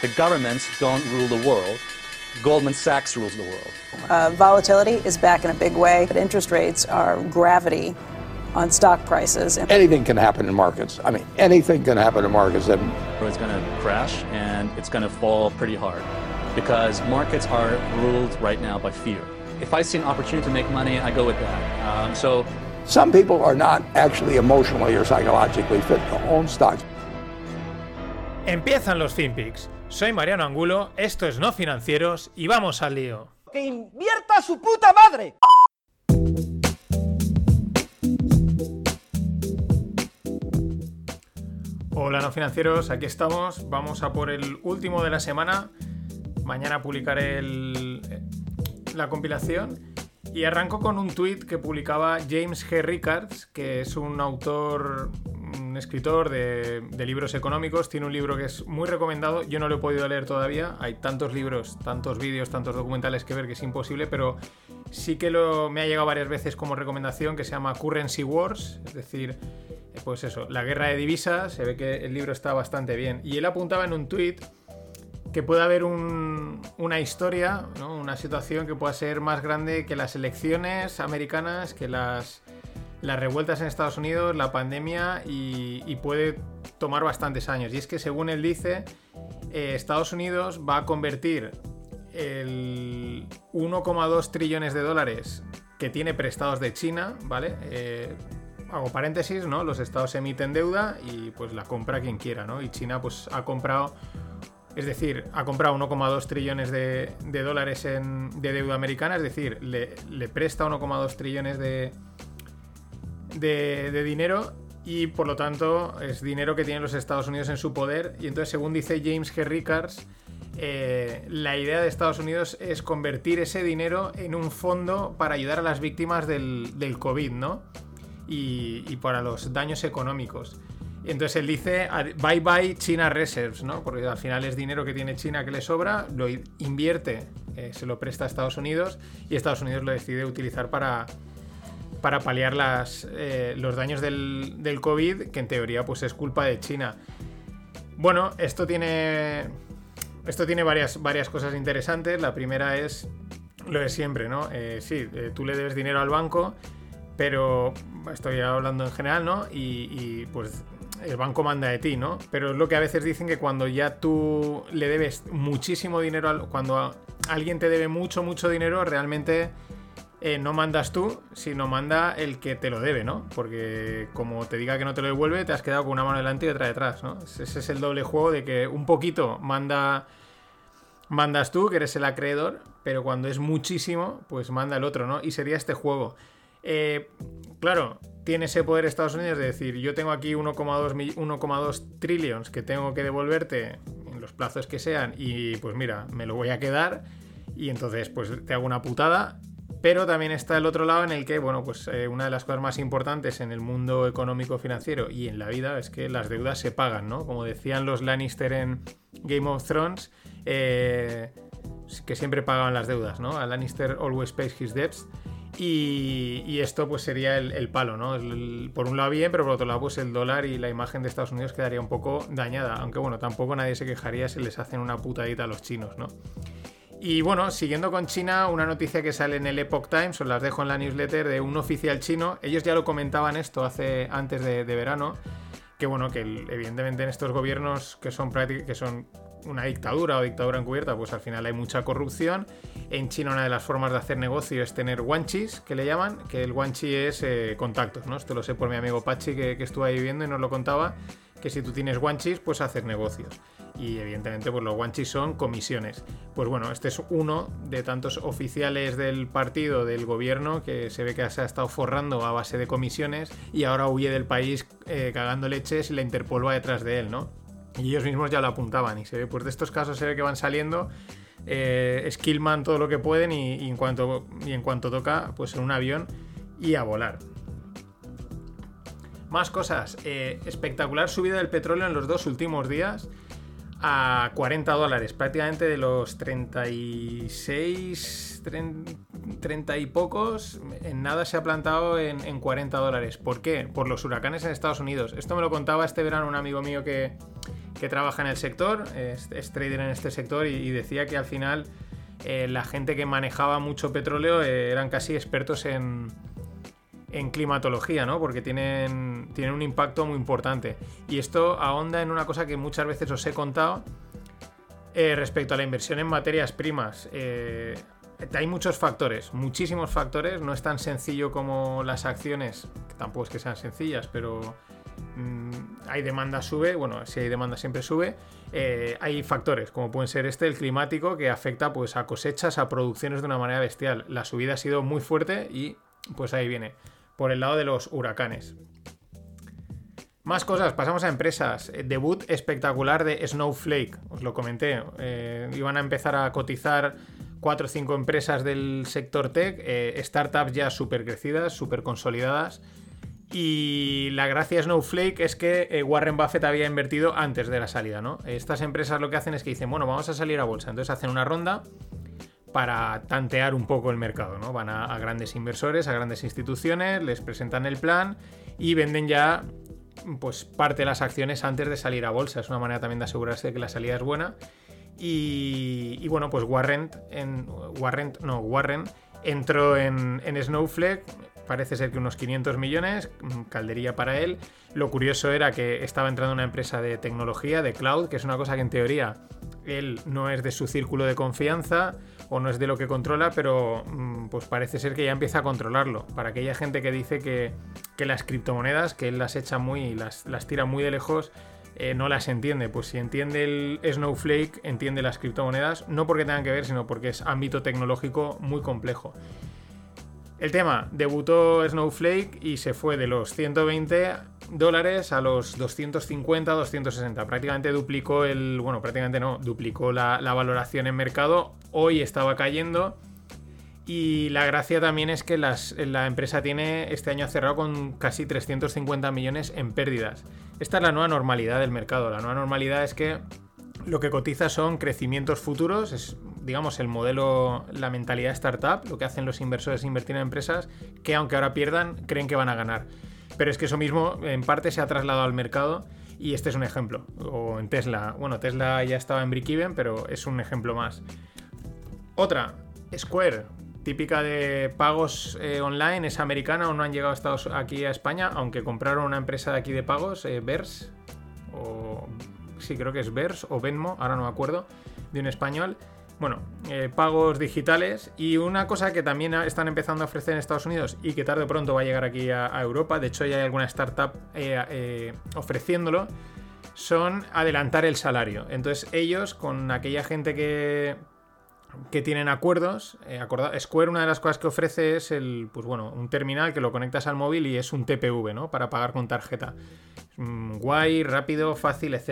The governments don't rule the world. Goldman Sachs rules the world. Uh, volatility is back in a big way, but interest rates are gravity on stock prices. Anything can happen in markets. I mean, anything can happen in markets. And It's going to crash and it's going to fall pretty hard because markets are ruled right now by fear. If I see an opportunity to make money, I go with that. Um, so some people are not actually emotionally or psychologically fit to own stocks. Empiezan los FinPix. Soy Mariano Angulo, esto es No Financieros y vamos al lío. ¡Que invierta su puta madre! Hola No Financieros, aquí estamos. Vamos a por el último de la semana. Mañana publicaré el- la compilación. Y arranco con un tweet que publicaba James G. Rickards, que es un autor, escritor de, libros económicos. Tiene un libro que es muy recomendado. Yo no lo he podido leer todavía. Hay tantos libros, tantos vídeos, tantos documentales que ver que es imposible, pero sí que me ha llegado varias veces como recomendación que se llama Currency Wars, es decir, eh, pues eso, la guerra de divisas. Se ve que el libro está bastante bien. Y él apuntaba en un tweet que pueda haber un- una historia, una situación que pueda ser más grande que las elecciones americanas, que las, las revueltas en Estados Unidos, la pandemia y, puede tomar bastantes años. Y es que según él dice, eh, Estados Unidos va a convertir el 1,2 trillones de dólares que tiene prestados de China, ¿vale? Eh, hago paréntesis, ¿no? Los estados emiten deuda y pues la compra quien quiera, ¿no? Y China pues ha comprado es decir, ha comprado 1,2 trillones de, de dólares en- de deuda americana, es decir, le, le presta 1,2 trillones de, de, dinero y por lo tanto es dinero que tienen los Estados Unidos en su poder. Y entonces, según dice James G. Rickards, eh, la idea de Estados Unidos es convertir ese dinero en un fondo para ayudar a las víctimas del, COVID, ¿no? Y, y para los daños económicos. Entonces él dice, bye bye China Reserves, ¿no? Porque al final es dinero que tiene China que le sobra, lo invierte, eh, se lo presta a Estados Unidos y Estados Unidos lo decide utilizar para, para paliar las, eh, los daños del, del COVID, que en teoría pues es culpa de China. Bueno, esto tiene, esto tiene varias, varias cosas interesantes. La primera es lo de siempre, ¿no? Eh, sí, eh, tú le debes dinero al banco, pero estoy hablando en general, ¿no? Y, pues el banco manda de ti, ¿no? Pero es lo que a veces dicen que cuando ya tú le debes muchísimo dinero, cuando alguien te debe mucho, mucho dinero, realmente eh, no mandas tú, sino manda el que te lo debe, ¿no? Porque como te diga que no te lo devuelve, te has quedado con una mano delante y otra detrás, ¿no? Ese es el doble juego de que un poquito manda mandas tú, que eres el acreedor, pero cuando es muchísimo, pues manda el otro, ¿no? Y sería este juego. Eh, claro, tiene ese poder Estados Unidos de decir, yo tengo aquí 1,2 mi- 1,2 trillions que tengo que devolverte en los plazos que sean y pues mira, me lo voy a quedar y entonces pues te hago una putada. Pero también está el otro lado en el que, bueno, pues eh, una de las cosas más importantes en el mundo económico financiero y en la vida es que las deudas se pagan, ¿no? Como decían los Lannister en Game of Thrones, eh, que siempre pagaban las deudas, ¿no? A Lannister always pays his debts. Y, esto pues sería el, palo, ¿no? Por un lado bien, pero por otro lado pues el dólar y la imagen de Estados Unidos quedaría un poco dañada. Aunque bueno, tampoco nadie se quejaría si les hacen una putadita a los chinos, ¿no? Y bueno, siguiendo con China, una noticia que sale en el Epoch Times, os las dejo en la newsletter de un oficial chino. Ellos ya lo comentaban esto hace antes de, verano, que bueno, que evidentemente en estos gobiernos que son que son una dictadura o dictadura encubierta, pues al final hay mucha corrupción. En China una de las formas de hacer negocio es tener guanchis, que le llaman, que el guanchi es eh, contactos, ¿no? Esto lo sé por mi amigo Pachi que, que estuvo ahí viviendo y nos lo contaba, que si tú tienes guanchis, pues haces negocios. Y evidentemente, pues los guanchis son comisiones. Pues bueno, este es uno de tantos oficiales del partido, del gobierno, que se ve que se ha estado forrando a base de comisiones y ahora huye del país eh, cagando leches y la Interpol va detrás de él, ¿no? Y ellos mismos ya lo apuntaban y se ve, pues de estos casos se ve que van saliendo, eh, skillman todo lo que pueden y, en cuanto, y en cuanto toca, pues en un avión y a volar. Más cosas. eh, espectacular subida del petróleo en los dos últimos días a 40 dólares. Prácticamente de los 36, 30, 30 y pocos, en nada se ha plantado en, en 40 dólares. ¿Por qué? Por los huracanes en Estados Unidos. Esto me lo contaba este verano un amigo mío que, que trabaja en el sector, es, trader en este sector y, y decía que al final eh, la gente que manejaba mucho petróleo eh, eran casi expertos en, en climatología, ¿no? Porque tienen, tienen un impacto muy importante. Y esto ahonda en una cosa que muchas veces os he contado eh, respecto a la inversión en materias primas. Eh, hay muchos factores, muchísimos factores. No es tan sencillo como las acciones, que tampoco es que sean sencillas, pero mm, hay demanda, sube. Bueno, si hay demanda, siempre sube. Eh, hay factores, como pueden ser este, el climático, que afecta pues, a cosechas, a producciones de una manera bestial. La subida ha sido muy fuerte y pues ahí viene, por el lado de los huracanes. Más cosas, pasamos a empresas. Eh, Debut espectacular de Snowflake, os lo comenté. Eh, iban a empezar a cotizar 4 o 5 empresas del sector tech, eh, startups ya súper crecidas, súper consolidadas. Y la gracia de Snowflake es que eh, Warren Buffett había invertido antes de la salida, ¿no? Estas empresas lo que hacen es que dicen, bueno, vamos a salir a bolsa. Entonces hacen una ronda para tantear un poco el mercado, ¿no? Van a grandes inversores, a grandes instituciones, les presentan el plan y venden ya pues parte las acciones antes de salir a bolsa. Es una manera también de asegurarse de que la salida es buena. Y, y bueno, pues Warren, en, Warren, no, Warren entró en, en Snowflake, parece ser que unos 500 millones, caldería para él. Lo curioso era que estaba entrando en una empresa de tecnología, de cloud, que es una cosa que en teoría él no es de su círculo de confianza o no es de lo que controla, pero mm, pues parece ser que ya empieza a controlarlo. Para aquella gente que dice que, que las criptomonedas, que él las echa muy, las, las tira muy de lejos, eh, no las entiende. Pues si entiende el Snowflake, entiende las criptomonedas, no porque tengan que ver, sino porque es ámbito tecnológico muy complejo. El tema, debutó Snowflake y se fue de los 120 dólares a los 250, 260. Prácticamente duplicó el. Bueno, prácticamente no, duplicó la, valoración en mercado. Hoy estaba cayendo. Y la gracia también es que la empresa tiene este año cerrado con casi 350 millones en pérdidas. Esta es la nueva normalidad del mercado. La nueva normalidad es que lo que cotiza son crecimientos futuros, digamos el modelo, la mentalidad startup, lo que hacen los inversores es invertir en empresas que aunque ahora pierdan, creen que van a ganar. Pero es que eso mismo en parte se ha trasladado al mercado y este es un ejemplo. O en Tesla, bueno, Tesla ya estaba en break-even, pero es un ejemplo más. Otra, Square, típica de pagos eh, online, es americana o no han llegado Estados, aquí a España, aunque compraron una empresa de aquí de pagos, eh, Vers, o sí, creo que es Vers o Venmo, ahora no me acuerdo, de un español. Bueno, eh, pagos digitales y una cosa que también están empezando a ofrecer en Estados Unidos y que tarde o pronto va a llegar aquí a, Europa, de hecho ya hay alguna startup eh, eh, ofreciéndolo, son adelantar el salario. Entonces ellos, con aquella gente que, que tienen acuerdos, acorda- Square una de las cosas que ofrece es el, pues bueno, un terminal que lo conectas al móvil y es un TPV, ¿no? Para pagar con tarjeta. Mm, guay, rápido, fácil, etc.